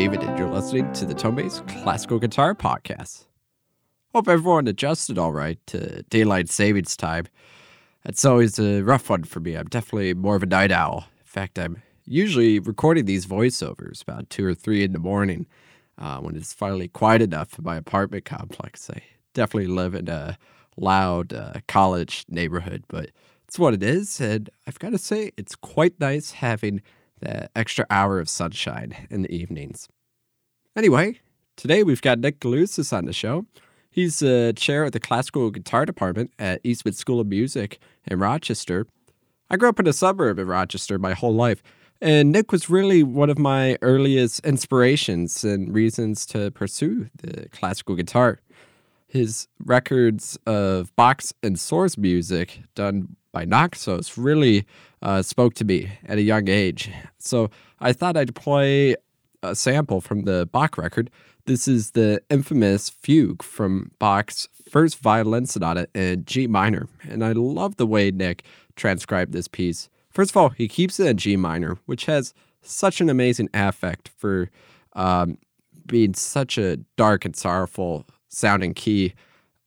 David, and you're listening to the Tone Classical Guitar Podcast. Hope everyone adjusted all right to daylight savings time. It's always a rough one for me. I'm definitely more of a night owl. In fact, I'm usually recording these voiceovers about two or three in the morning uh, when it's finally quiet enough in my apartment complex. I definitely live in a loud uh, college neighborhood, but it's what it is. And I've got to say, it's quite nice having that extra hour of sunshine in the evenings. Anyway, today we've got Nick Goluses on the show. He's the chair of the classical guitar department at Eastman School of Music in Rochester. I grew up in a suburb of Rochester my whole life, and Nick was really one of my earliest inspirations and reasons to pursue the classical guitar. His records of Bach's and Sor's music done by Naxos really uh, spoke to me at a young age. So I thought I'd play a sample from the Bach record. This is the infamous fugue from Bach's first violin sonata in G minor. And I love the way Nick transcribed this piece. First of all, he keeps it in G minor, which has such an amazing affect for um, being such a dark and sorrowful sounding key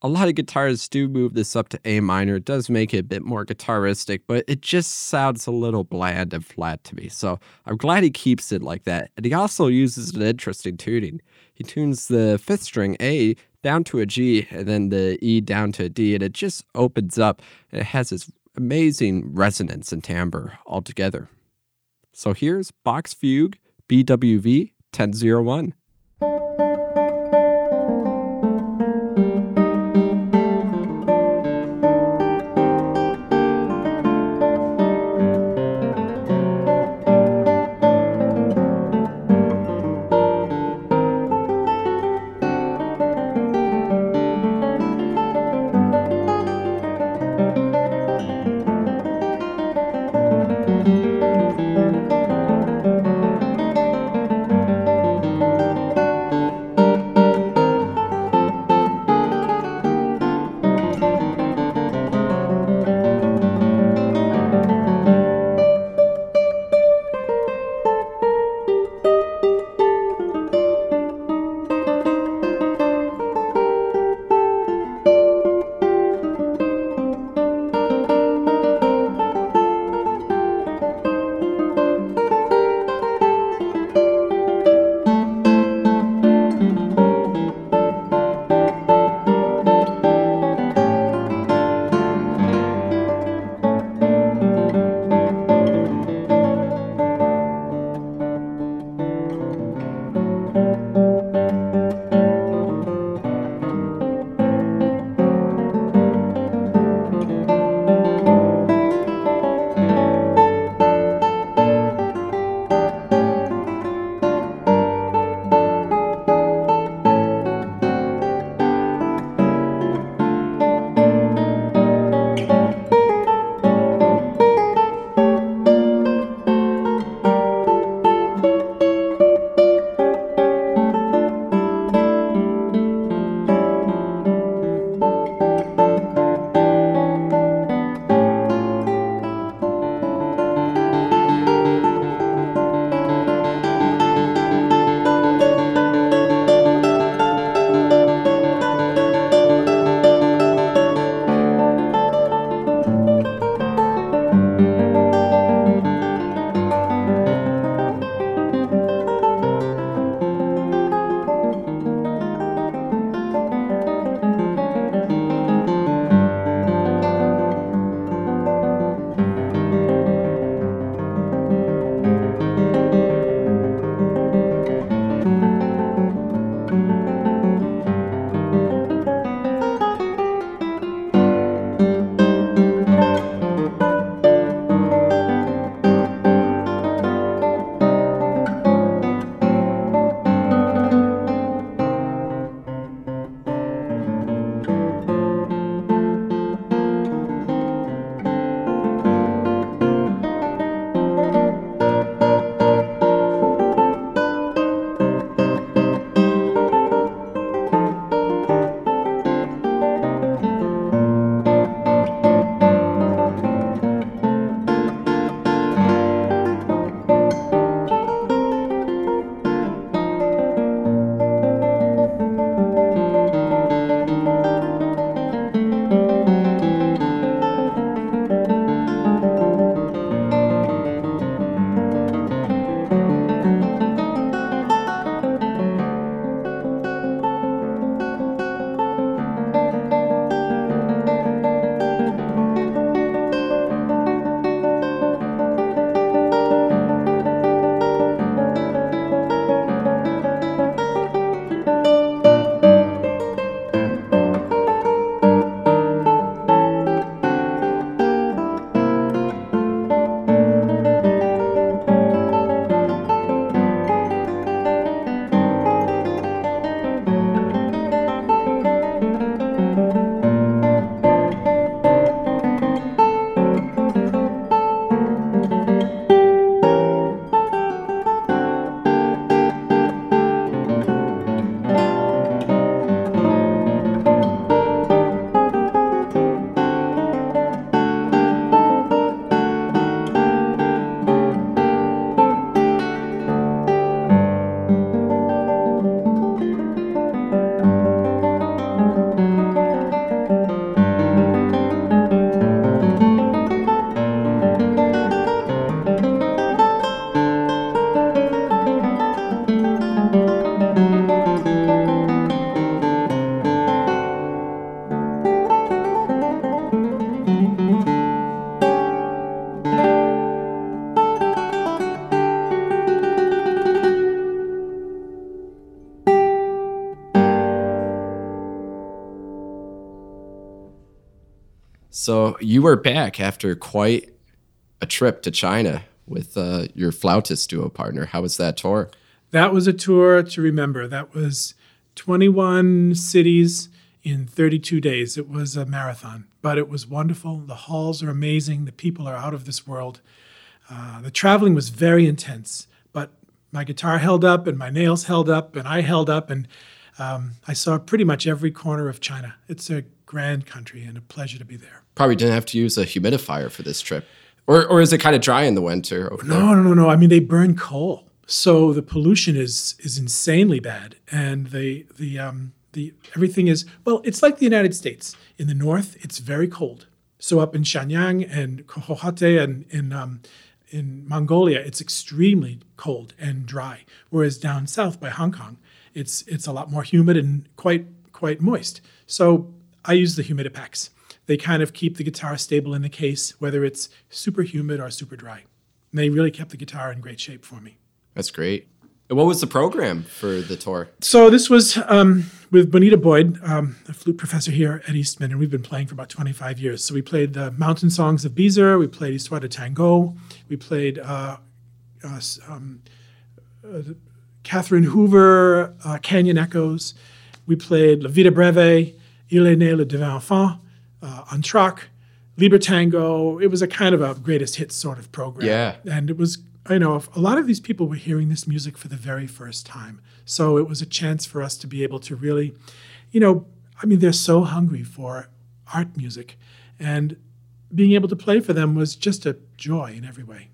a lot of guitarists do move this up to A minor. It does make it a bit more guitaristic, but it just sounds a little bland and flat to me. So I'm glad he keeps it like that. And he also uses an interesting tuning. He tunes the fifth string A down to a G and then the E down to a D, and it just opens up. And it has this amazing resonance and timbre altogether. So here's Bach's Fugue BWV 1001. So you were back after quite a trip to China with uh, your flautist duo partner. How was that tour? That was a tour to remember. That was 21 cities in 32 days. It was a marathon, but it was wonderful. The halls are amazing. The people are out of this world. Uh, the traveling was very intense, but my guitar held up and my nails held up and I held up and um, I saw pretty much every corner of China. It's a grand country and a pleasure to be there. Probably didn't have to use a humidifier for this trip. Or, or is it kind of dry in the winter? no, no, no, no. I mean, they burn coal, so the pollution is is insanely bad, and the the um, the everything is well. It's like the United States. In the north, it's very cold. So up in Shenyang and Hohhot and in um, in Mongolia, it's extremely cold and dry. Whereas down south by Hong Kong, it's it's a lot more humid and quite quite moist. So I use the Humidipaks they kind of keep the guitar stable in the case, whether it's super humid or super dry. And they really kept the guitar in great shape for me. That's great. And what was the program for the tour? So this was um, with Bonita Boyd, um, a flute professor here at Eastman, and we've been playing for about 25 years. So we played the Mountain Songs of Beaser, we played Histoire Tango, we played uh, uh, um, uh, Katherine Hoover, uh, Canyon Echoes, we played La Vida Breve, Il est né le divin enfant, uh, Entr'acte, Libertango. It was a kind of a greatest hits sort of program. Yeah. And it was, you know, a lot of these people were hearing this music for the very first time. So it was a chance for us to be able to really, you know, I mean, they're so hungry for art music. And being able to play for them was just a joy in every way.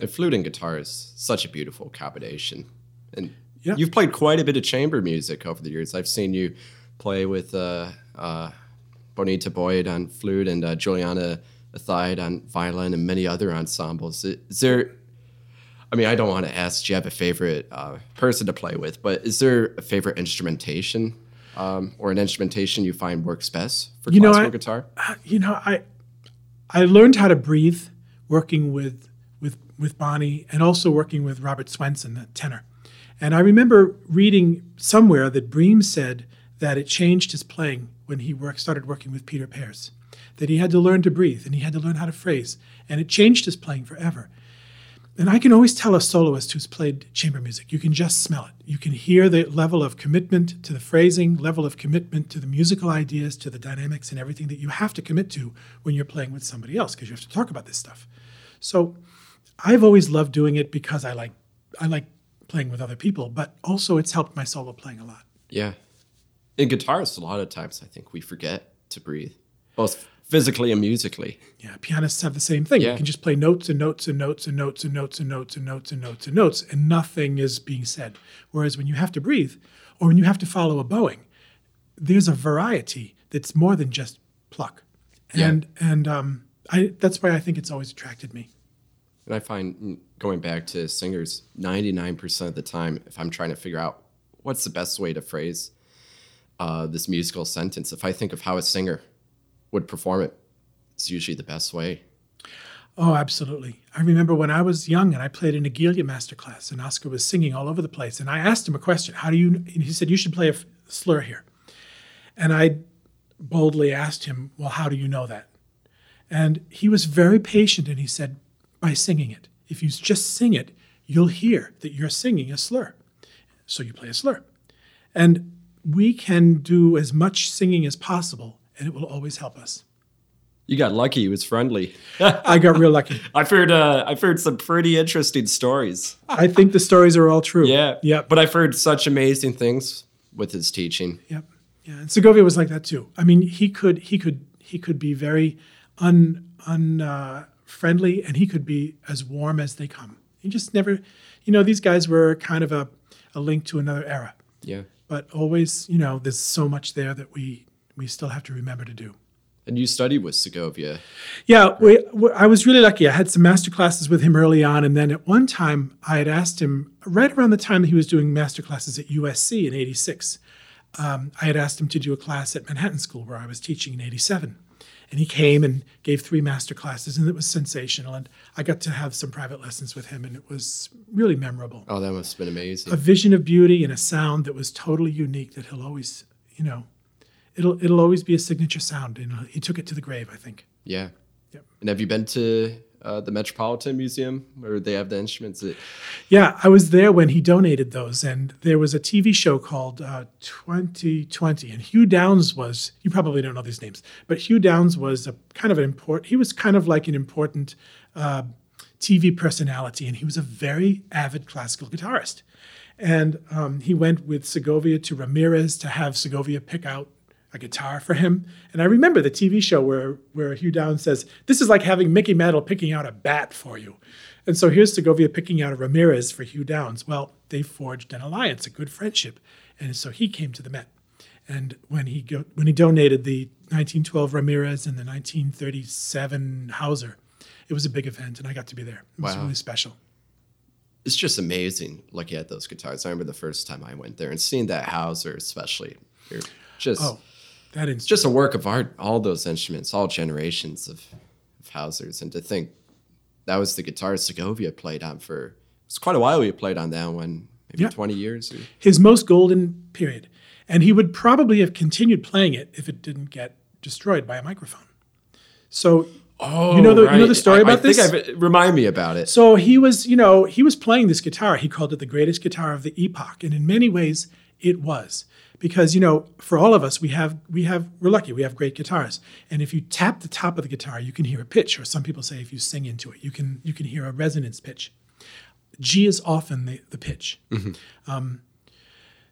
And flute and guitar is such a beautiful combination. And yeah. you've played quite a bit of chamber music over the years. I've seen you play with uh, uh, Bonita Boyd on flute and uh, Juliana Athayde on violin and many other ensembles. Is there, I mean, I don't want to ask, do you have a favorite uh, person to play with, but is there a favorite instrumentation um, or an instrumentation you find works best for you classical know, I, guitar? Uh, you know, I, I learned how to breathe working with, with, with Bonnie and also working with Robert Swensen, the tenor. And I remember reading somewhere that Bream said that it changed his playing when he work, started working with Peter Pears, that he had to learn to breathe and he had to learn how to phrase, and it changed his playing forever. And I can always tell a soloist who's played chamber music, you can just smell it. You can hear the level of commitment to the phrasing, level of commitment to the musical ideas, to the dynamics, and everything that you have to commit to when you're playing with somebody else, because you have to talk about this stuff. So I've always loved doing it because I like I like playing with other people, but also it's helped my solo playing a lot. Yeah, in guitarists, a lot of times I think we forget to breathe, both physically and musically. Yeah, pianists have the same thing. Yeah. You can just play notes and notes and notes and notes and notes and notes and notes and notes and notes, and nothing is being said. Whereas when you have to breathe, or when you have to follow a bowing, there's a variety that's more than just pluck, Yeah. and and um, I that's why I think it's always attracted me. And I find mm, going back to singers, 99% of the time, if I'm trying to figure out what's the best way to phrase uh, this musical sentence, if I think of how a singer would perform it, it's usually the best way. Oh, absolutely. I remember when I was young and I played in a Ghiglia masterclass, and Oscar was singing all over the place. And I asked him a question How do you, and he said, You should play a f- slur here. And I boldly asked him, Well, how do you know that? And he was very patient and he said, By singing it. If you just sing it, you'll hear that you're singing a slur. So you play a slur. And we can do as much singing as possible, and it will always help us. You got lucky; he was friendly. I got real lucky. I've heard uh, I've heard some pretty interesting stories. I think the stories are all true. Yeah, Yep. But I've heard such amazing things with his teaching. Yep. Yeah. And Segovia was like that too. I mean, he could he could he could be very un un uh, friendly, and he could be as warm as they come. He just never, you know, these guys were kind of a, a link to another era. Yeah. But always, you know, there's so much there that we we still have to remember to do. And you studied with Segovia. Yeah, we, we, I was really lucky. I had some master classes with him early on, and then at one time I had asked him right around the time that he was doing master classes at USC in '86. Um, I had asked him to do a class at Manhattan School where I was teaching in '87, and he came and gave three master classes, and it was sensational. And I got to have some private lessons with him, and it was really memorable. Oh, that must have been amazing. A vision of beauty and a sound that was totally unique that he'll always, you know, it'll it'll always be a signature sound, and he took it to the grave. I think. Yeah. Yep. And have you been to uh, the Metropolitan Museum where they have the instruments? That, Yeah, I was there when he donated those, and there was a TV show called uh, 2020, and Hugh Downs was. You probably don't know these names, but Hugh Downs was a kind of an important. He was kind of like an important uh, TV personality, and he was a very avid classical guitarist. And um, he went with Segovia to Ramirez to have Segovia pick out a guitar for him. And I remember the TV show where where Hugh Downs says, "This is like having Mickey Mantle picking out a bat for you." And so here's Segovia picking out a Ramirez for Hugh Downs. Well, they forged an alliance, a good friendship, and so he came to the Met. And when he go, when he donated the 1912 Ramirez and the 1937 Hauser, it was a big event, and I got to be there. It was Wow. really special. it's just amazing looking at those guitars. I remember the first time I went there and seeing that Hauser, especially. They're just, Oh, that is just a work of art. All those instruments, all generations of, of Hausers. And to think that was the guitar Segovia played on for, it's quite a while he played on that one, maybe Yeah. 20 years. Or, his most golden period. And he would probably have continued playing it if it didn't get destroyed by a microphone. So oh, You know the- you know the story I, about I think this? I've, uh, remind me about it. So he was, you know, he was playing this guitar. He called it the greatest guitar of the epoch, and in many ways, it was because you know, for all of us, we have we have we're lucky. We have great guitars, and if you tap the top of the guitar, you can hear a pitch. Or some people say if you sing into it, you can you can hear a resonance pitch. G is often the the pitch. Um,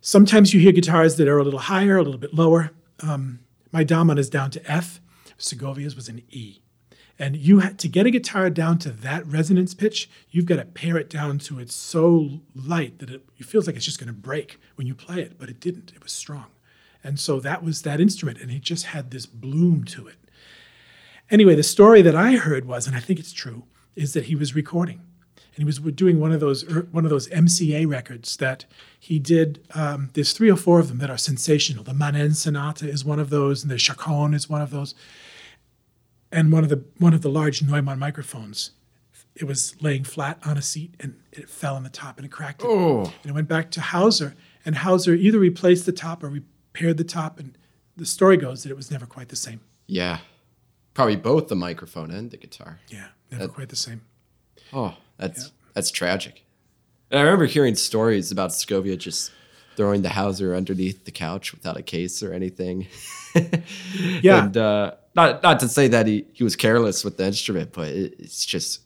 sometimes you hear guitars that are a little higher, a little bit lower. Um, my Dammann is down to F. Segovia's was an E. And you had to get a guitar down to that resonance pitch, you've got to pare it down to it's so light that it, it feels like it's just going to break when you play it, but it didn't. It was strong. And so that was that instrument, and it just had this bloom to it. Anyway, the story that I heard was, and I think it's true, is that he was recording, and he was doing one of those er, one of those MCA records that he did. Um, there's three or four of them that are sensational. The Manen Sonata is one of those, and the Chaconne is one of those and one of the one of the large Neumann microphones. It was laying flat on a seat and it fell on the top and it cracked it. Oh, And it went back to Hauser, and Hauser either replaced the top or repaired the top. And the story goes that it was never quite the same. yeah. Probably both the microphone and the guitar. Yeah, never quite the same. Oh, that's that's tragic. And I remember hearing stories about Segovia just throwing the Hauser underneath the couch without a case or anything. Yeah. and uh, not not to say that he, he was careless with the instrument, but it, it's just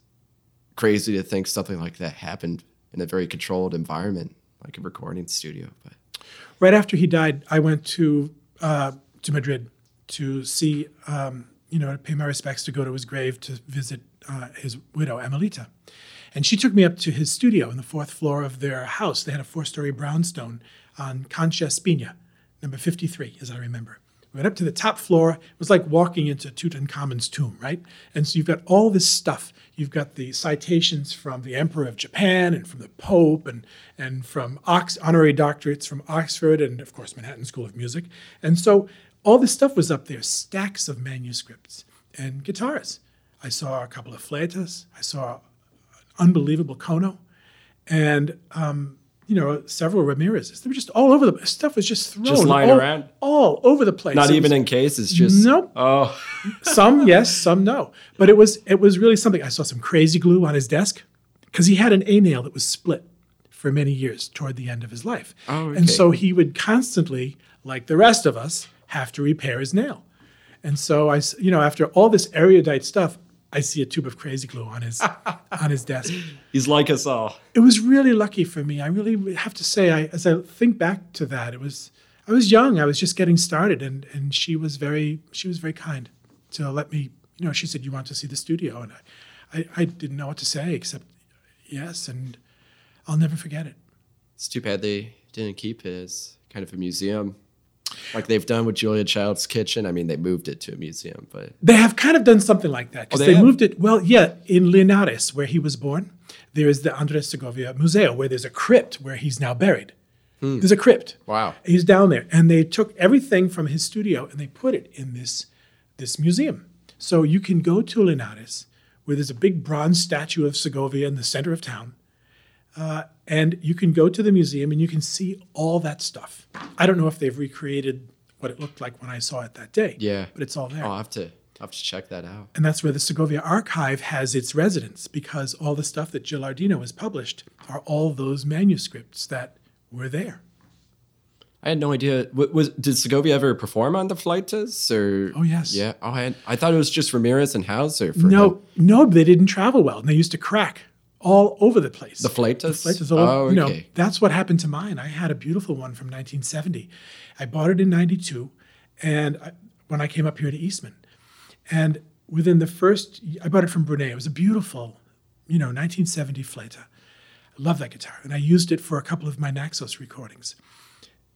crazy to think something like that happened in a very controlled environment, like a recording studio. But Right after he died, I went to uh, to Madrid to see, um, you know, to pay my respects, to go to his grave, to visit uh, his widow, Amelita. And she took me up to his studio in the fourth floor of their house. They had a four story brownstone on Concha Espina, number 53, as I remember, We went up to the top floor. It was like walking into Tutankhamun's tomb, right? And so you've got all this stuff. You've got the citations from the Emperor of Japan and from the Pope and, and from Ox, honorary doctorates from Oxford and, of course, Manhattan School of Music. And so all this stuff was up there, stacks of manuscripts and guitars. I saw a couple of Fletas. I saw an unbelievable Kohno. And um, you know, several Ramirez's. They were just all over the stuff was just thrown Just lying all, around? all over the place. Not It even was- in cases, just Nope. Oh, some yes, some no. But it was it was really something. I saw some crazy glue on his desk because he had an A nail that was split for many years toward the end of his life, Oh, okay. and so he would constantly, like the rest of us, have to repair his nail. And so I, you know, after all this erudite stuff, I see a tube of crazy glue on his on his desk. he's like us all. It was really lucky for me. I really have to say, I, as I think back to that, it was I was young. I was just getting started, and and she was very she was very kind to let me. You know, she said, "You want to see the studio?" And I, I, I didn't know what to say except yes, and I'll never forget it. It's too bad they didn't keep it as kind of a museum, like they've done with Julia Child's Kitchen. I mean, they moved it to a museum, but They have kind of done something like that because Oh, they they, moved it. Well, yeah, in Linares, where he was born, there is the Andres Segovia Museo, where there's a crypt where he's now buried. Hmm. There's a crypt. Wow. He's down there, and they took everything from his studio and they put it in this this museum. So you can go to Linares, where there's a big bronze statue of Segovia in the center of town, uh, and you can go to the museum and you can see all that stuff. I don't know if they've recreated what it looked like when I saw it that day. Yeah. but it's all there. oh, I have to, I have to check that out. And that's where the Segovia Archive has its residence because all the stuff that Gilardino has published are all those manuscripts that were there. I had no idea. wa- Was did Segovia ever perform on the Fletas? Or Oh, yes. yeah. Oh, I, had, I thought it was just Ramirez and Hauser for No, him. no, they didn't travel well. And they used to crack all over the place. The Fletas. Flights all oh, you know, okay. that's what happened to mine. I had a beautiful one from 1970. I bought it in 92 and I, when I came up here to Eastman. And within the first, I bought it from Brunet. It was a beautiful, you know, 1970 Fleta. I love that guitar. And I used it for a couple of my Naxos recordings.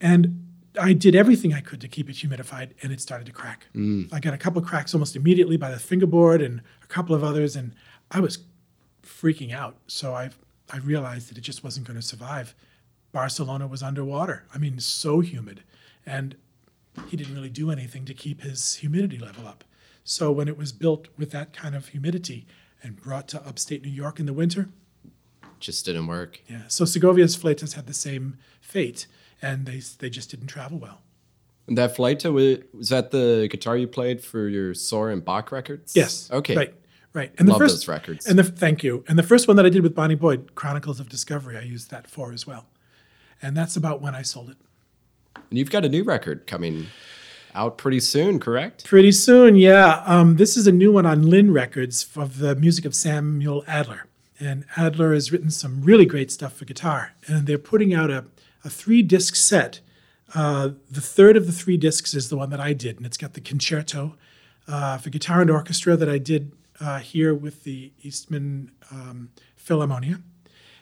And I did everything I could to keep it humidified, and it started to crack. Mm. I got a couple of cracks almost immediately by the fingerboard and a couple of others, and I was freaking out. So I I realized that it just wasn't going to survive. Barcelona was underwater. I mean, so humid, and he didn't really do anything to keep his humidity level up. So when it was built with that kind of humidity and brought to upstate New York in the winter, Just didn't work. yeah. So Segovia's Fletas had the same fate, and they they just didn't travel well. And that Fleta was, was that the guitar you played for your Sor and Bach records? Yes. Okay. Right. Right. And Love the first those records. And the thank you. And the first one that I did with Bonnie Boyd, Chronicles of Discovery, I used that for as well. And that's about when I sold it. And you've got a new record coming out pretty soon, correct? Pretty soon, yeah. Um, this is a new one on Lynn Records of the music of Samuel Adler. And Adler has written some really great stuff for guitar. And they're putting out a, a three disc set. Uh, the third of the three discs is the one that I did, and it's got the concerto uh, for guitar and orchestra that I did uh, here with the Eastman um, Philharmonia.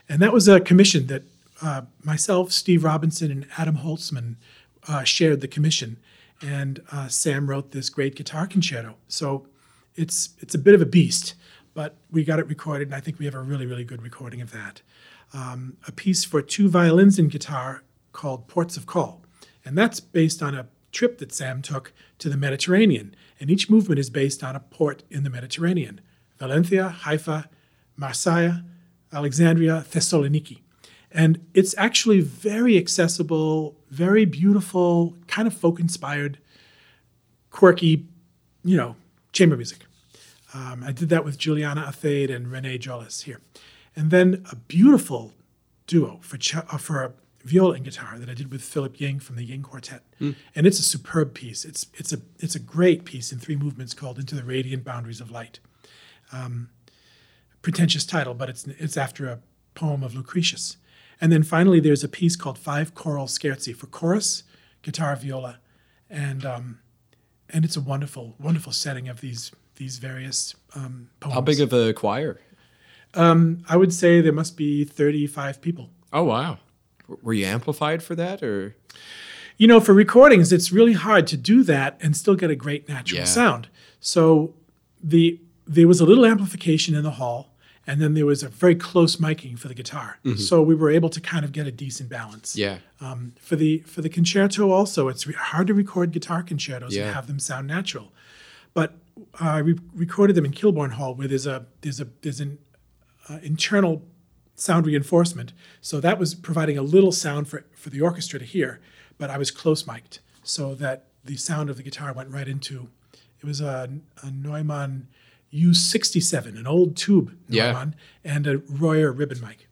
And that was a commission that uh, myself, Steve Robinson, and Adam Holzman uh, shared the commission. And uh, Sam wrote this great guitar concerto. So it's it's a bit of a beast, but we got it recorded, and I think we have a really really good recording of that. Um, a piece for two violins and guitar called Ports of Call, and that's based on a trip that Sam took to the Mediterranean. And each movement is based on a port in the Mediterranean: Valencia, Haifa, Marseille, Alexandria, Thessaloniki. And it's actually very accessible, very beautiful, kind of folk inspired, quirky, you know, chamber music. Um, I did that with Juliana Athayde and Renee Jolles here. And then a beautiful duo for, ch- uh, for viola and guitar that I did with Philip Ying from the Ying Quartet. And it's a superb piece. It's, it's, a, it's a great piece in three movements called Into the Radiant Boundaries of Light. Um, pretentious title, but it's, it's after a poem of Lucretius. And then finally, there's a piece called Five Choral Scherzi for chorus, guitar, viola, and um, and it's a wonderful, wonderful setting of these these various um, poems. How big of a choir? I would say there must be 35 people. Oh wow. Were you amplified for that or you know, for recordings, it's really hard to do that and still get a great natural Yeah. sound. So the there was a little amplification in the hall, and then there was a very close miking for the guitar. So we were able to kind of get a decent balance. Mm-hmm. Yeah. Um, for the for the concerto, also, it's re- hard to record guitar concertos Yeah. and have them sound natural. But I re- recorded them in Kilbourn Hall, where there's a there's a there's an uh, internal sound reinforcement. So that was providing a little sound for for the orchestra to hear. But I was close mic'd, so that the sound of the guitar went right into. It was a, a Neumann U67, an old tube Yeah. Neumann, and a Royer ribbon mic,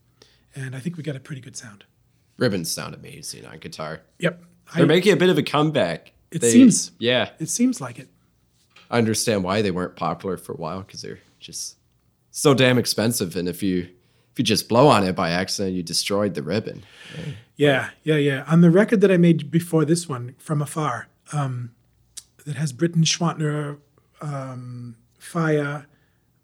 and I think we got a pretty good sound. Ribbons sound amazing on guitar. Yep. They're I, making a bit of a comeback. It They- seems. Yeah. it seems like it. I understand why they weren't popular for a while because they're just so damn expensive. And if you if you just blow on it by accident, you destroyed the ribbon. Yeah, yeah, yeah. On the record that I made before this one, From Afar, um, that has Britten, Schwantner, um, Falla,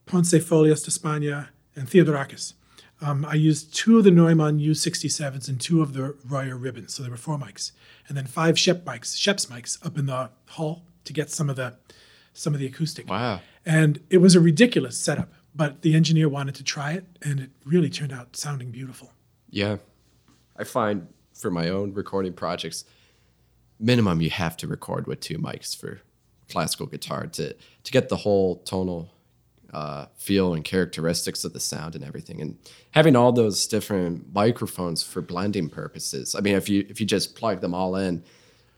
Ponce Folías de España, and Theodorakis. Um, I used two of the Neumann U67s and two of the Royer ribbons, so there were four mics, and then five Schoeps mics, Schoeps mics up in the hall to get some of the some of the acoustic. Wow. And it was a ridiculous setup, but the engineer wanted to try it, and it really turned out sounding beautiful. Yeah. I find for my own recording projects, minimum you have to record with two mics for classical guitar to to get the whole tonal uh, feel and characteristics of the sound and everything. And having all those different microphones for blending purposes. I mean, if you if you just plug them all in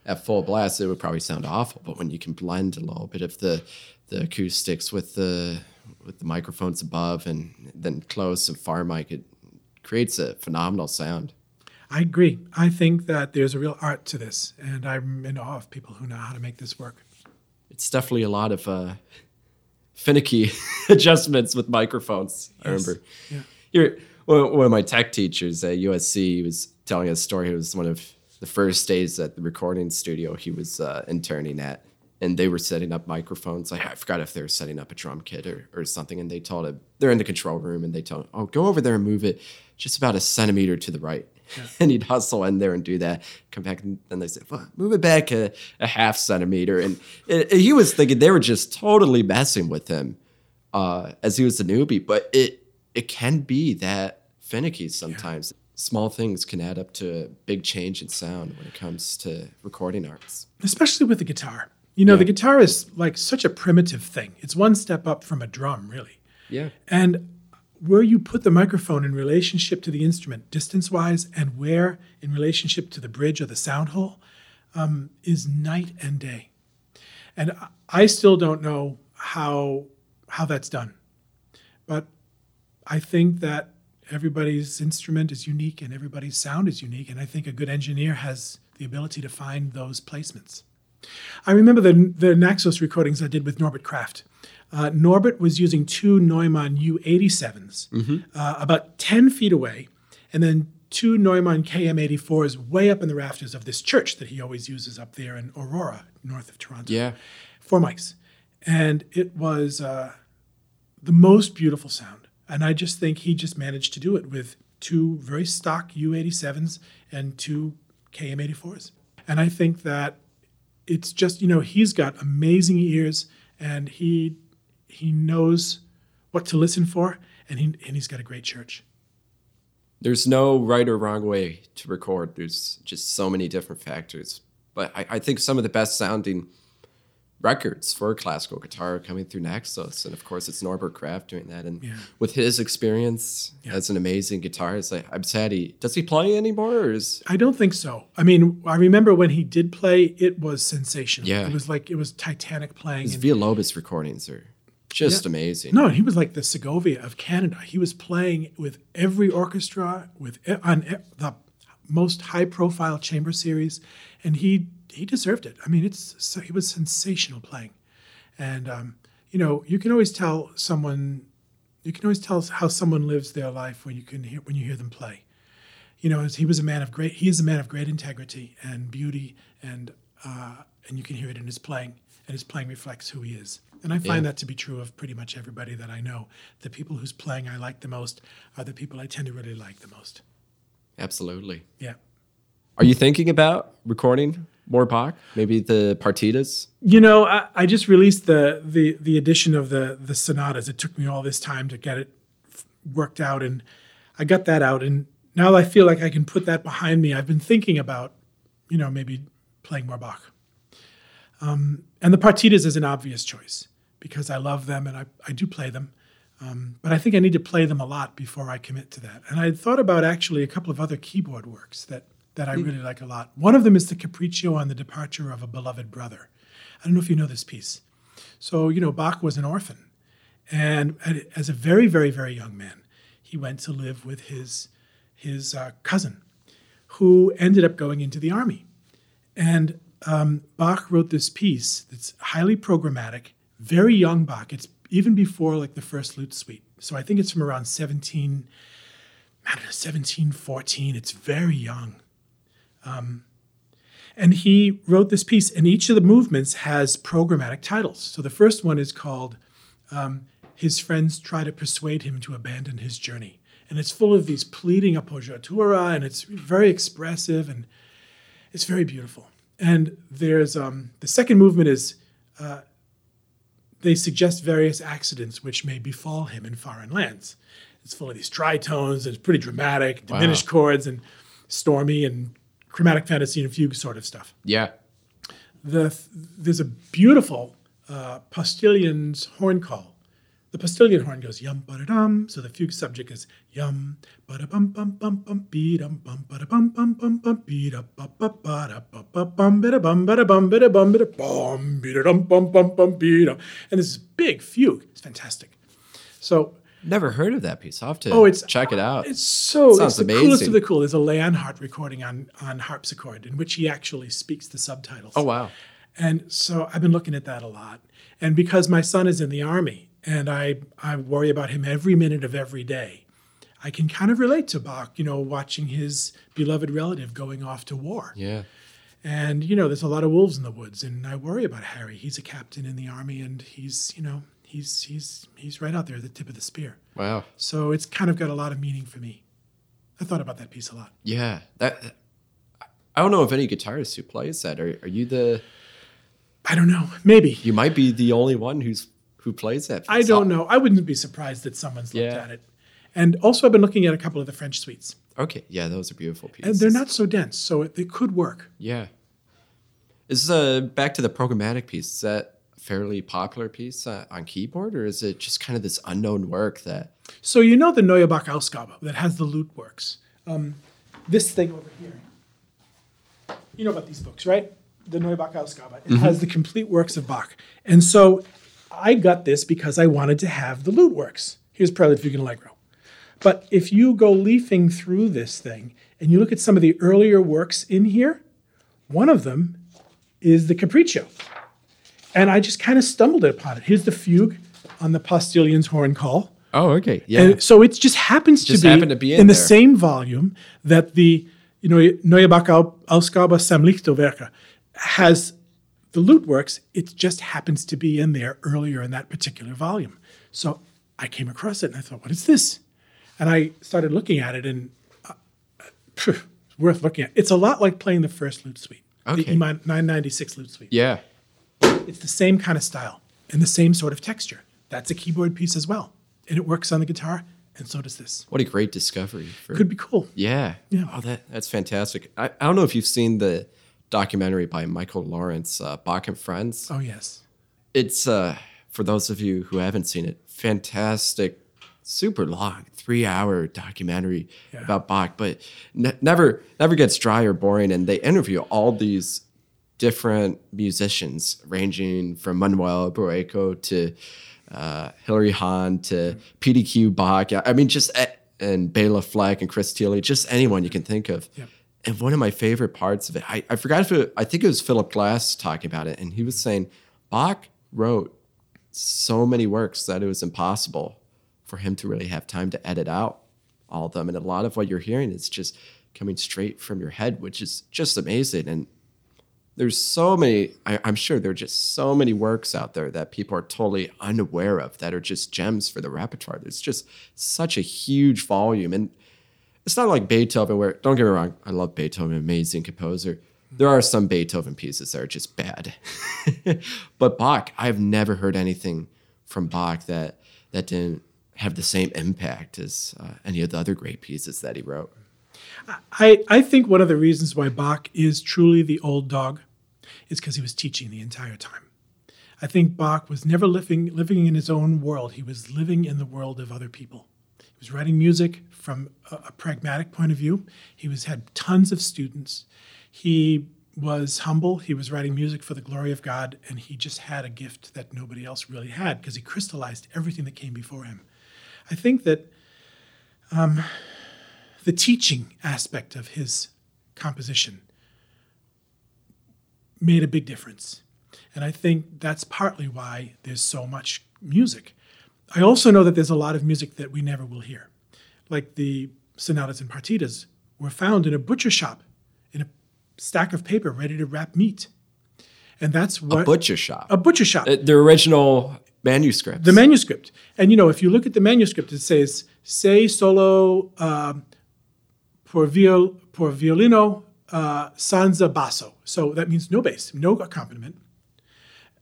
at full blast, it would probably sound awful. But when you can blend a little bit of the the acoustics with the with the microphones above and then close and far mic, it creates a phenomenal sound. I agree. I think that there's a real art to this, and I'm in awe of people who know how to make this work. It's definitely a lot of uh, finicky adjustments with microphones. I remember. Yeah. One one of my tech teachers at USC was telling a story. It was one of the first days at the recording studio he was uh, interning at, and they were setting up microphones. I, I forgot if they were setting up a drum kit or, or something, and they told him they're in the control room, and they told him, "Oh, go over there and move it just about a centimeter to the right." and he'd hustle in there and do that. Come back, and then they said, "Well, move it back a, a half centimeter." And it, it- he was thinking they were just totally messing with him uh, as he was a newbie. But it it can be that finicky sometimes. Small things can add up to a big change in sound when it comes to recording arts. Especially with the guitar. You know, the guitar is like such a primitive thing. It's one step up from a drum, really. Yeah, And where you put the microphone in relationship to the instrument, distance wise, and where in relationship to the bridge or the sound hole, um, is night and day. And I- I still don't know how how that's done, but I think that everybody's instrument is unique and everybody's sound is unique, and I think a good engineer has the ability to find those placements. I remember the the Naxos recordings I did with Norbert Kraft. Uh, Norbert was using two Neumann U87s uh, about 10 feet away, and then two Neumann KM84s way up in the rafters of this church that he always uses up there in Aurora, north of Toronto. yeah, Four mics. And it was uh, the most beautiful sound. And I just think he just managed to do it with two very stock U87s and two KM84s. And I think that it's just, you know, he's got amazing ears and he he knows what to listen for and he and he's got a great church. there's no right or wrong way to record. There's just so many different factors. But I, I think some of the best sounding records for classical guitar coming through Naxos. And of course, it's Norbert Kraft doing that. And Yeah. with his experience as an amazing guitarist, I, I'm sad he does he play anymore or is I don't think so. I mean, I remember when he did play, it was sensational. Yeah. It was like it was Titanic playing. his and- Villalobos recordings are just amazing. No, he was like the Segovia of Canada. He was playing with every orchestra, with on the most high-profile chamber series, and he he deserved it. I mean, it's so, he was sensational playing, and um, you know you can always tell someone, you can always tell how someone lives their life when you can hear when you hear them play. You know, he was a man of great. He is a man of great integrity and beauty, and uh, and you can hear it in his playing, and his playing reflects who he is. And I find Yeah. that to be true of pretty much everybody that I know. The people whose playing I like the most are the people I tend to really like the most. Absolutely. Yeah. Are you thinking about recording more Bach? Maybe the partitas? You know, I, I just released the, the the edition of the the sonatas. It took me all this time to get it worked out, and I got that out. And now I feel like I can put that behind me. I've been thinking about, you know, maybe playing more Bach. Um, and the partitas is an obvious choice because I love them and I, I do play them. Um, but I think I need to play them a lot before I commit to that. And I thought about actually a couple of other keyboard works that, that I really like a lot. One of them is the Capriccio on the Departure of a Beloved Brother. I don't know if you know this piece. So, you know, Bach was an orphan. And as a very, very, very young man, he went to live with his, his uh, cousin, who ended up going into the army. And um, Bach wrote this piece that's highly programmatic, very young Bach. It's even before like the first lute suite. So I think it's from around 17, I don't know, 17, 14. It's very young. Um, and he wrote this piece, and each of the movements has programmatic titles. So the first one is called um, His Friends Try to Persuade Him to Abandon His Journey. And it's full of these pleading appoggiatura, and it's very expressive, and it's very beautiful. And there's um, the second movement is uh, they suggest various accidents which may befall him in foreign lands. It's full of these tritones, and it's pretty dramatic, diminished wow. chords, and stormy and chromatic fantasy and fugue sort of stuff. Yeah. The, there's a beautiful uh, Postillion's horn call the Postillion horn goes yum ba dum. So the fugue subject is yum ba da bum bum bum bum be dum bum ba bum bum bum bum be da ba ba ba da ba ba bum ba bum ba bum ba bum ba bum be dum bum bum bum be da. And this is big fugue. It's fantastic. So Never heard of that piece. I'll have to oh, it's, check it out. It's so it it's the amazing. coolest of the cool. There's a Leonhardt recording on on harpsichord in which he actually speaks the subtitles. Oh wow. And so I've been looking at that a lot. And because my son is in the army, and I, I worry about him every minute of every day. I can kind of relate to Bach, you know, watching his beloved relative going off to war. Yeah. And, you know, there's a lot of wolves in the woods, and I worry about Harry. He's a captain in the army, and he's, you know, he's he's he's right out there at the tip of the spear. Wow. So it's kind of got a lot of meaning for me. I thought about that piece a lot. Yeah. That I don't know if any guitarist who plays that. Are, are you the I don't know. Maybe. You might be the only one who's who plays that. I don't know. I wouldn't be surprised that someone's looked yeah. at it. And also, I've been looking at a couple of the French suites. Okay, yeah, those are beautiful pieces. And they're not so dense, so it, they could work. Yeah. This is uh back to the programmatic piece? Is that fairly popular piece uh, on keyboard, or is it just kind of this unknown work that? So you know the Neue Bach Ausgabe that has the lute works. Um, this thing over here. You know about these books, right? The Neue Bach Ausgabe. It mm-hmm. has the complete works of Bach, and so I got this because I wanted to have the lute works. Here's Prelude Fugue and Allegro. But if you go leafing through this thing and you look at some of the earlier works in here, one of them is the Capriccio. And I just kind of stumbled upon it. Here's the fugue on the Postillion's horn call. Oh, okay. Yeah. And so it just happens just to, be to be in, in the same volume that the you know Neue Ausgabe sämtlicher Werke has the lute works, it just happens to be in there earlier in that particular volume. So I came across it and I thought, what is this? And I started looking at it and uh, phew, worth looking at. It's a lot like playing the first lute suite, okay. the EMI 996 lute suite. Yeah. It's the same kind of style and the same sort of texture. That's a keyboard piece as well. And it works on the guitar, and so does this. What a great discovery. For, Could be cool. Yeah. Yeah. Oh, that, that's fantastic. I, I don't know if you've seen the documentary by Michael Lawrence, uh, Bach and Friends. Oh yes, it's uh, for those of you who haven't seen it, fantastic, super long, three hour documentary yeah. about Bach, but ne- never never gets dry or boring. And they interview all these different musicians, ranging from Manuel Barrueco to uh, Hilary Hahn to. PDQ Bach. I mean, just and Bela Fleck and Chris Thile, just anyone you can think of. Yep and one of my favorite parts of it, I, I forgot if it, I think it was Philip Glass talking about it, and he was saying Bach wrote so many works that it was impossible for him to really have time to edit out all of them. And a lot of what you're hearing is just coming straight from your head, which is just amazing. And there's so many, I, am sure there are just so many works out there that people are totally unaware of that are just gems for the repertoire. There's just such a huge volume. And it's not like Beethoven, where don't get me wrong, I love Beethoven, amazing composer. There are some Beethoven pieces that are just bad, but Bach, I've never heard anything from Bach that that didn't have the same impact as uh, any of the other great pieces that he wrote. I, I think one of the reasons why Bach is truly the old dog is because he was teaching the entire time. I think Bach was never living living in his own world. He was living in the world of other people. He was writing music from a, a pragmatic point of view. He was had tons of students. He was humble. He was writing music for the glory of God, and he just had a gift that nobody else really had because he crystallized everything that came before him. I think that um, the teaching aspect of his composition made a big difference. And I think that's partly why there's so much music. I also know that there's a lot of music that we never will hear, like the sonatas and partitas were found in a butcher shop in a stack of paper ready to wrap meat. And that's what a butcher shop. A butcher shop. Uh, the original manuscript. The manuscript. And you know, if you look at the manuscript, it says "Se solo um, por, viol, por violino uh, sanza basso." So that means no bass, no accompaniment.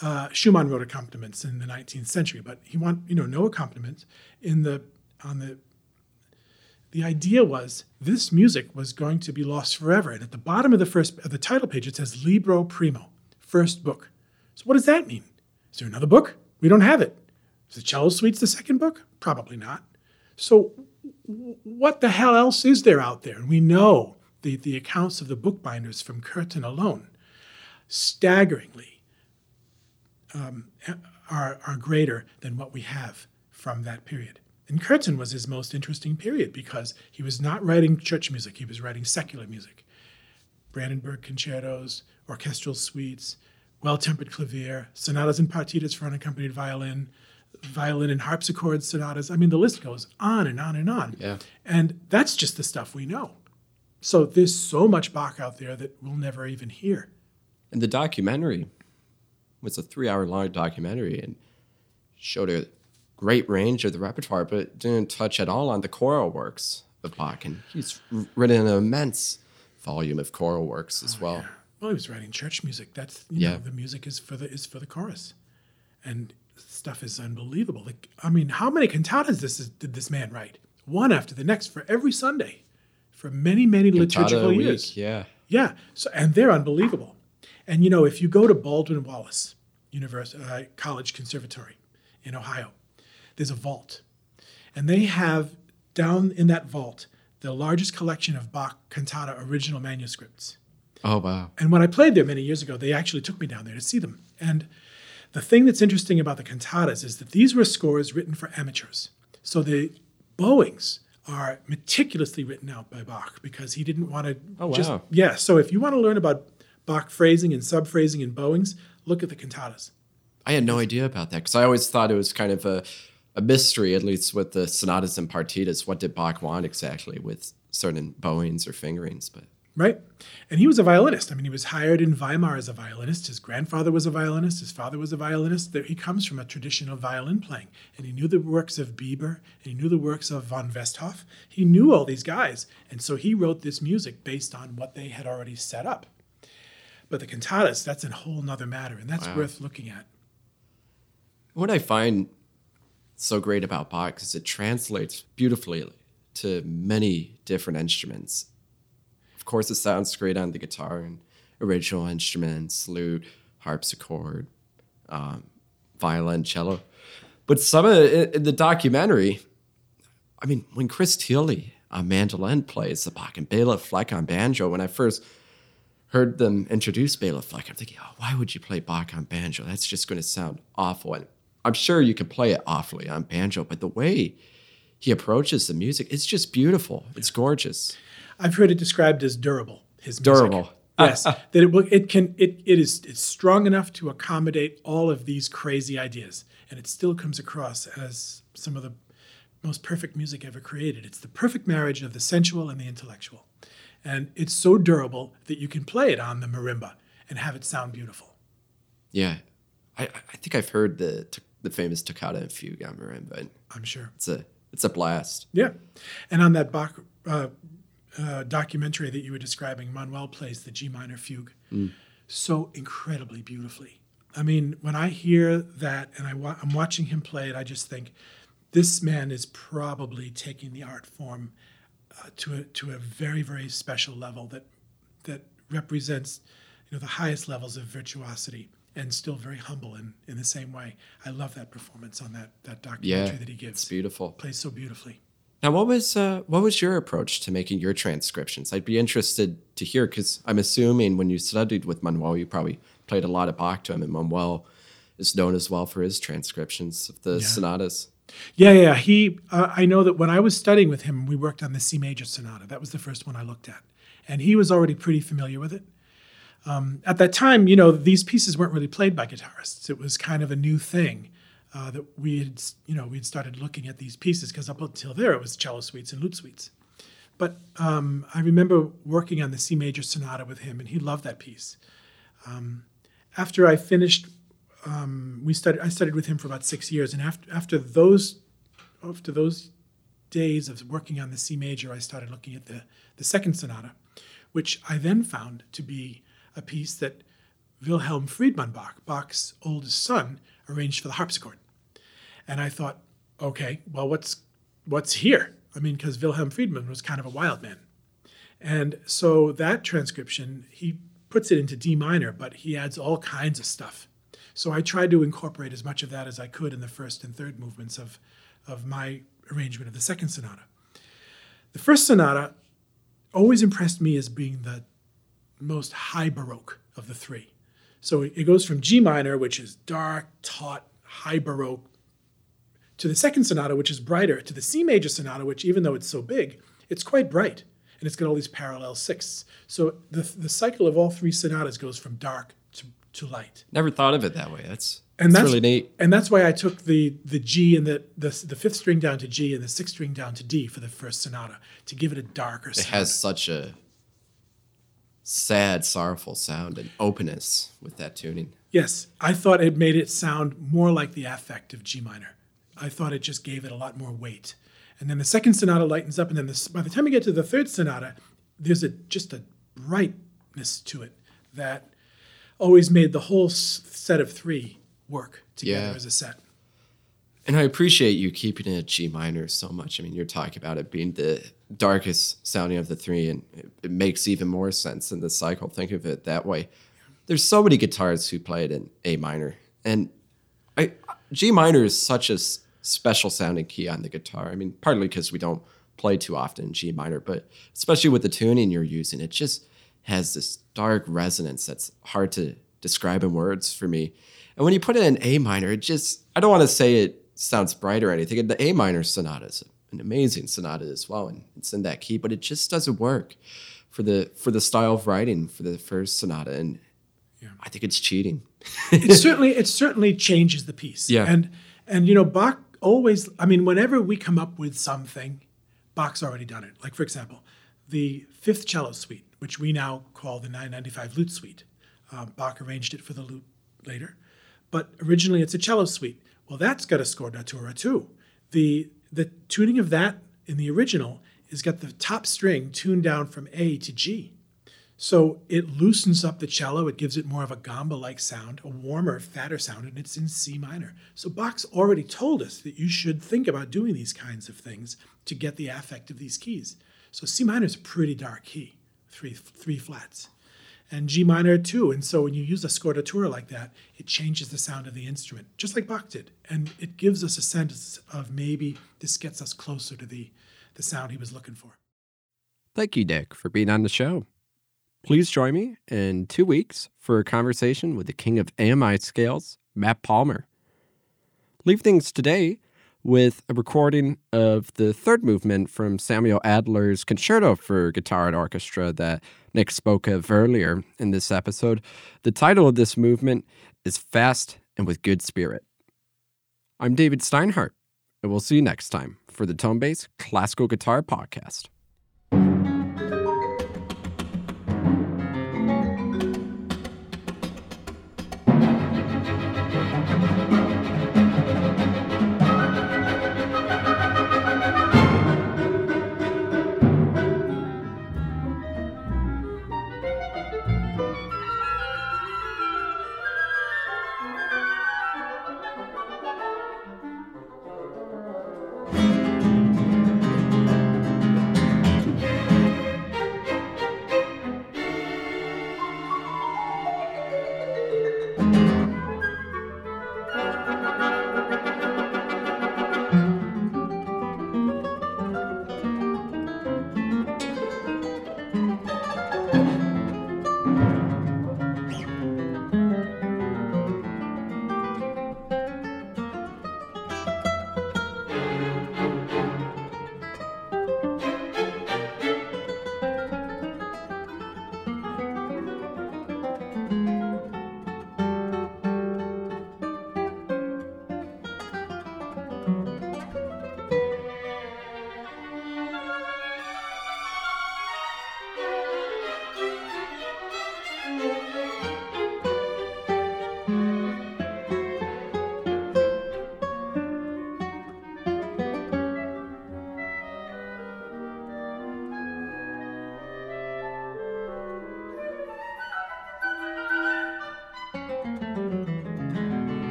Uh, Schumann wrote accompaniments in the 19th century, but he want you know no accompaniment in the on the. The idea was this music was going to be lost forever, and at the bottom of the first of the title page it says "Libro Primo," first book. So what does that mean? Is there another book? We don't have it. Is the Cello Suites the second book? Probably not. So what the hell else is there out there? And we know the, the accounts of the bookbinders from Köthen alone, staggeringly um, are, are greater than what we have from that period. And Köthen was his most interesting period because he was not writing church music, he was writing secular music. Brandenburg concertos, orchestral suites, well tempered clavier, sonatas and partitas for unaccompanied violin, violin and harpsichord sonatas. I mean, the list goes on and on and on. Yeah. And that's just the stuff we know. So there's so much Bach out there that we'll never even hear. And the documentary was a three hour long documentary and showed a great range of the repertoire, but didn't touch at all on the choral works of Bach. And he's written an immense volume of choral works as oh, well. Yeah. Well, he was writing church music. That's you yeah. know, the music is for the is for the chorus, and stuff is unbelievable. Like, I mean, how many cantatas this is, did this man write? One after the next for every Sunday, for many many Cantata liturgical years. Week, yeah, yeah. So and they're unbelievable. And you know, if you go to Baldwin Wallace University uh, College Conservatory in Ohio, there's a vault, and they have down in that vault the largest collection of Bach cantata original manuscripts. Oh, wow. And when I played there many years ago, they actually took me down there to see them. And the thing that's interesting about the cantatas is that these were scores written for amateurs. So the bowings are meticulously written out by Bach because he didn't want to oh, just. Wow. Yeah. So if you want to learn about Bach phrasing and subphrasing and bowings, look at the cantatas. I had no idea about that because I always thought it was kind of a, a mystery, at least with the sonatas and partitas. What did Bach want exactly with certain bowings or fingerings? But right? And he was a violinist. I mean, he was hired in Weimar as a violinist. His grandfather was a violinist. His father was a violinist. He comes from a tradition of violin playing. And he knew the works of Biber, and he knew the works of von Westhoff. He knew all these guys. And so he wrote this music based on what they had already set up. But the cantatas, that's a whole nother matter, and that's wow. worth looking at. What I find so great about Bach is it translates beautifully to many different instruments course, it sounds great on the guitar and original instruments, lute, harpsichord, um, violin, cello. But some of it, in the documentary, I mean, when Chris Thile on mandolin plays the Bach and Bela Fleck on banjo, when I first heard them introduce Bela Fleck, I'm thinking, oh, why would you play Bach on banjo? That's just going to sound awful. And I'm sure you can play it awfully on banjo, but the way he approaches the music, it's just beautiful. It's gorgeous. I've heard it described as durable. His music. durable. yes, that it will, it can it it is it's strong enough to accommodate all of these crazy ideas, and it still comes across as some of the most perfect music ever created. It's the perfect marriage of the sensual and the intellectual, and it's so durable that you can play it on the marimba and have it sound beautiful. Yeah, I I think I've heard the the famous toccata and fugue on marimba. I'm sure it's a it's a blast. Yeah, and on that Bach uh, uh, documentary that you were describing, Manuel plays the G minor fugue so incredibly beautifully. I mean, when I hear that and I wa- I'm watching him play it, I just think this man is probably taking the art form uh, to a, to a very very special level that that represents you know the highest levels of virtuosity and still very humble in, in the same way. I love that performance on that that documentary Yeah, that he gives. it's gives. beautiful. Plays so beautifully. Now, what was uh, what was your approach to making your transcriptions? I'd be interested to hear because I'm assuming when you studied with Manuel, you probably played a lot of Bach to him, and Manuel is known as well for his transcriptions of the sonatas. Yeah, yeah. He, uh, I know that when I was studying with him, we worked on the C major sonata. That was the first one I looked at, and he was already pretty familiar with it. Um, at that time, you know, these pieces weren't really played by guitarists. It was kind of a new thing uh, that we had, you know, we had started looking at these pieces because up until there it was cello suites and lute suites. But um, I remember working on the C major sonata with him, and he loved that piece. Um, after I finished um, we studied. I studied with him for about six years, and after after those after those days of working on the C major, I started looking at the the second sonata, which I then found to be a piece that Wilhelm Friedemann Bach, Bach's oldest son, arranged for the harpsichord. And I thought, okay, well, what's what's here? I mean, because Wilhelm Friedemann was kind of a wild man, and so that transcription he puts it into D minor, but he adds all kinds of stuff. So I tried to incorporate as much of that as I could in the first and third movements of, of my arrangement of the second sonata. The first sonata always impressed me as being the most high Baroque of the three. So it goes from G minor, which is dark, taut, high Baroque, to the second sonata, which is brighter, to the C major sonata, which even though it's so big, it's quite bright. And it's got all these parallel sixths. So the, the cycle of all three sonatas goes from dark to, to light. Never thought of it that way. That's And that's that's really neat. And that's why I took the the G and the, the the fifth string down to G and the sixth string down to D for the first sonata to give it a darker It sound. has such a sad, sorrowful sound and openness with that tuning. Yes, I thought it made it sound more like the affect of G minor. I thought it just gave it a lot more weight. And then the second sonata lightens up, and then this, by the time we get to the third sonata, there's a just a brightness to it that always made the whole s- set of three work together Yeah. as a set. And I appreciate you keeping it G minor so much. I mean, you're talking about it being the darkest sounding of the three, and it, it makes even more sense in the cycle. Think of it that way. There's so many guitarists who play it in A minor, and I, G minor is such a special sounding key on the guitar. I mean, partly because we don't play too often G minor, but especially with the tuning you're using, it just has this dark resonance that's hard to describe in words for me. And when you put it in A minor, it just, I don't want to say it sounds bright or anything. The A minor sonata is an amazing sonata as well, and it's in that key, but it just doesn't work for the for the style of writing for the first sonata. And I think it's cheating. it certainly it certainly changes the piece. Yeah. And and you know Bach always I mean whenever we come up with something, Bach's already done it. Like for example, the fifth cello suite, which we now call the 995 lute suite. Uh, Bach arranged it for the lute later, but originally it's a cello suite. Well, that's got a score scordatura too. The the tuning of that in the original is got the top string tuned down from A to G. So it loosens up the cello, it gives it more of a gamba like sound, a warmer, fatter sound, and it's in C minor. So Bach's already told us that you should think about doing these kinds of things to get the affect of these keys. So C minor is a pretty dark key, three, three flats, and G minor too. And so when you use a scordatura like that, it changes the sound of the instrument, just like Bach did. And it gives us a sense of maybe this gets us closer to the, the sound he was looking for. Thank you, Nick, for being on the show. Please join me in two weeks for a conversation with the king of AMI scales, Matt Palmer. Leave things today with a recording of the third movement from Samuel Adler's Concerto for Guitar and Orchestra that Nick spoke of earlier in this episode. The title of this movement is Fast and with Good Spirit. I'm David Steinhardt, and we'll see you next time for the tonebase Classical Guitar Podcast.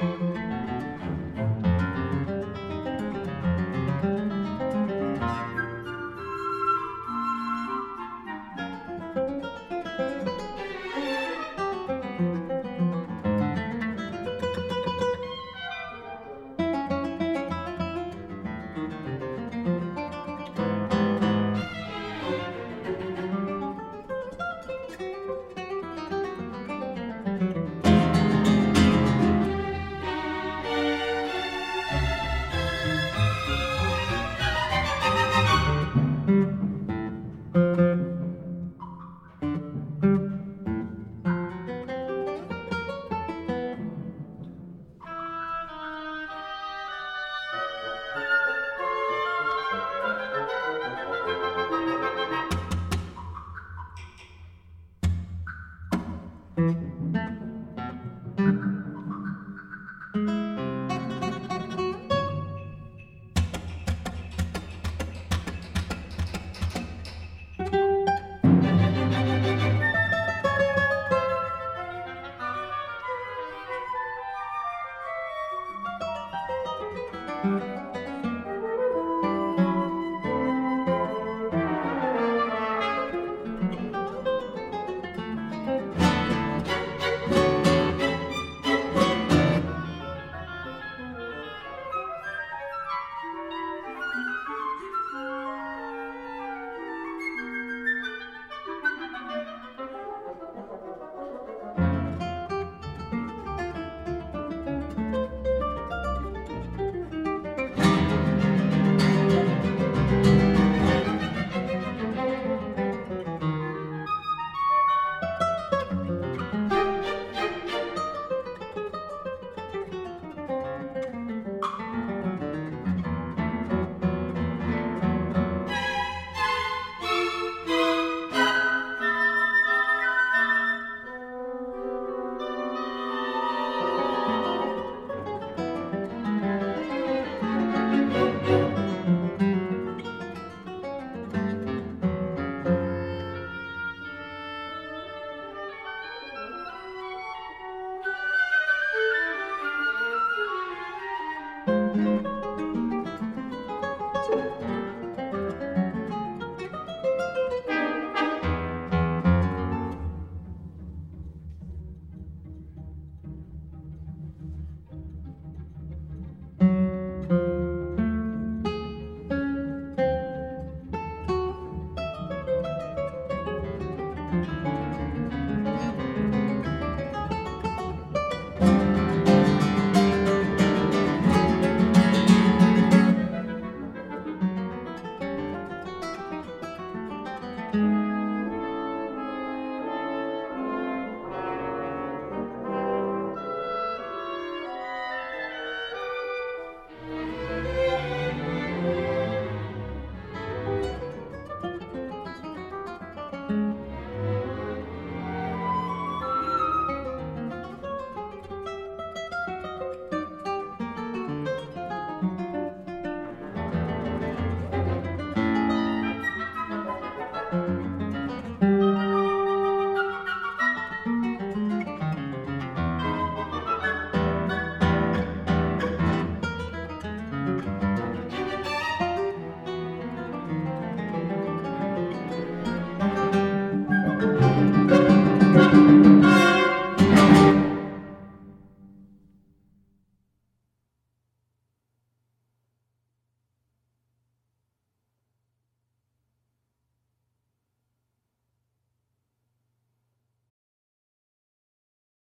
You.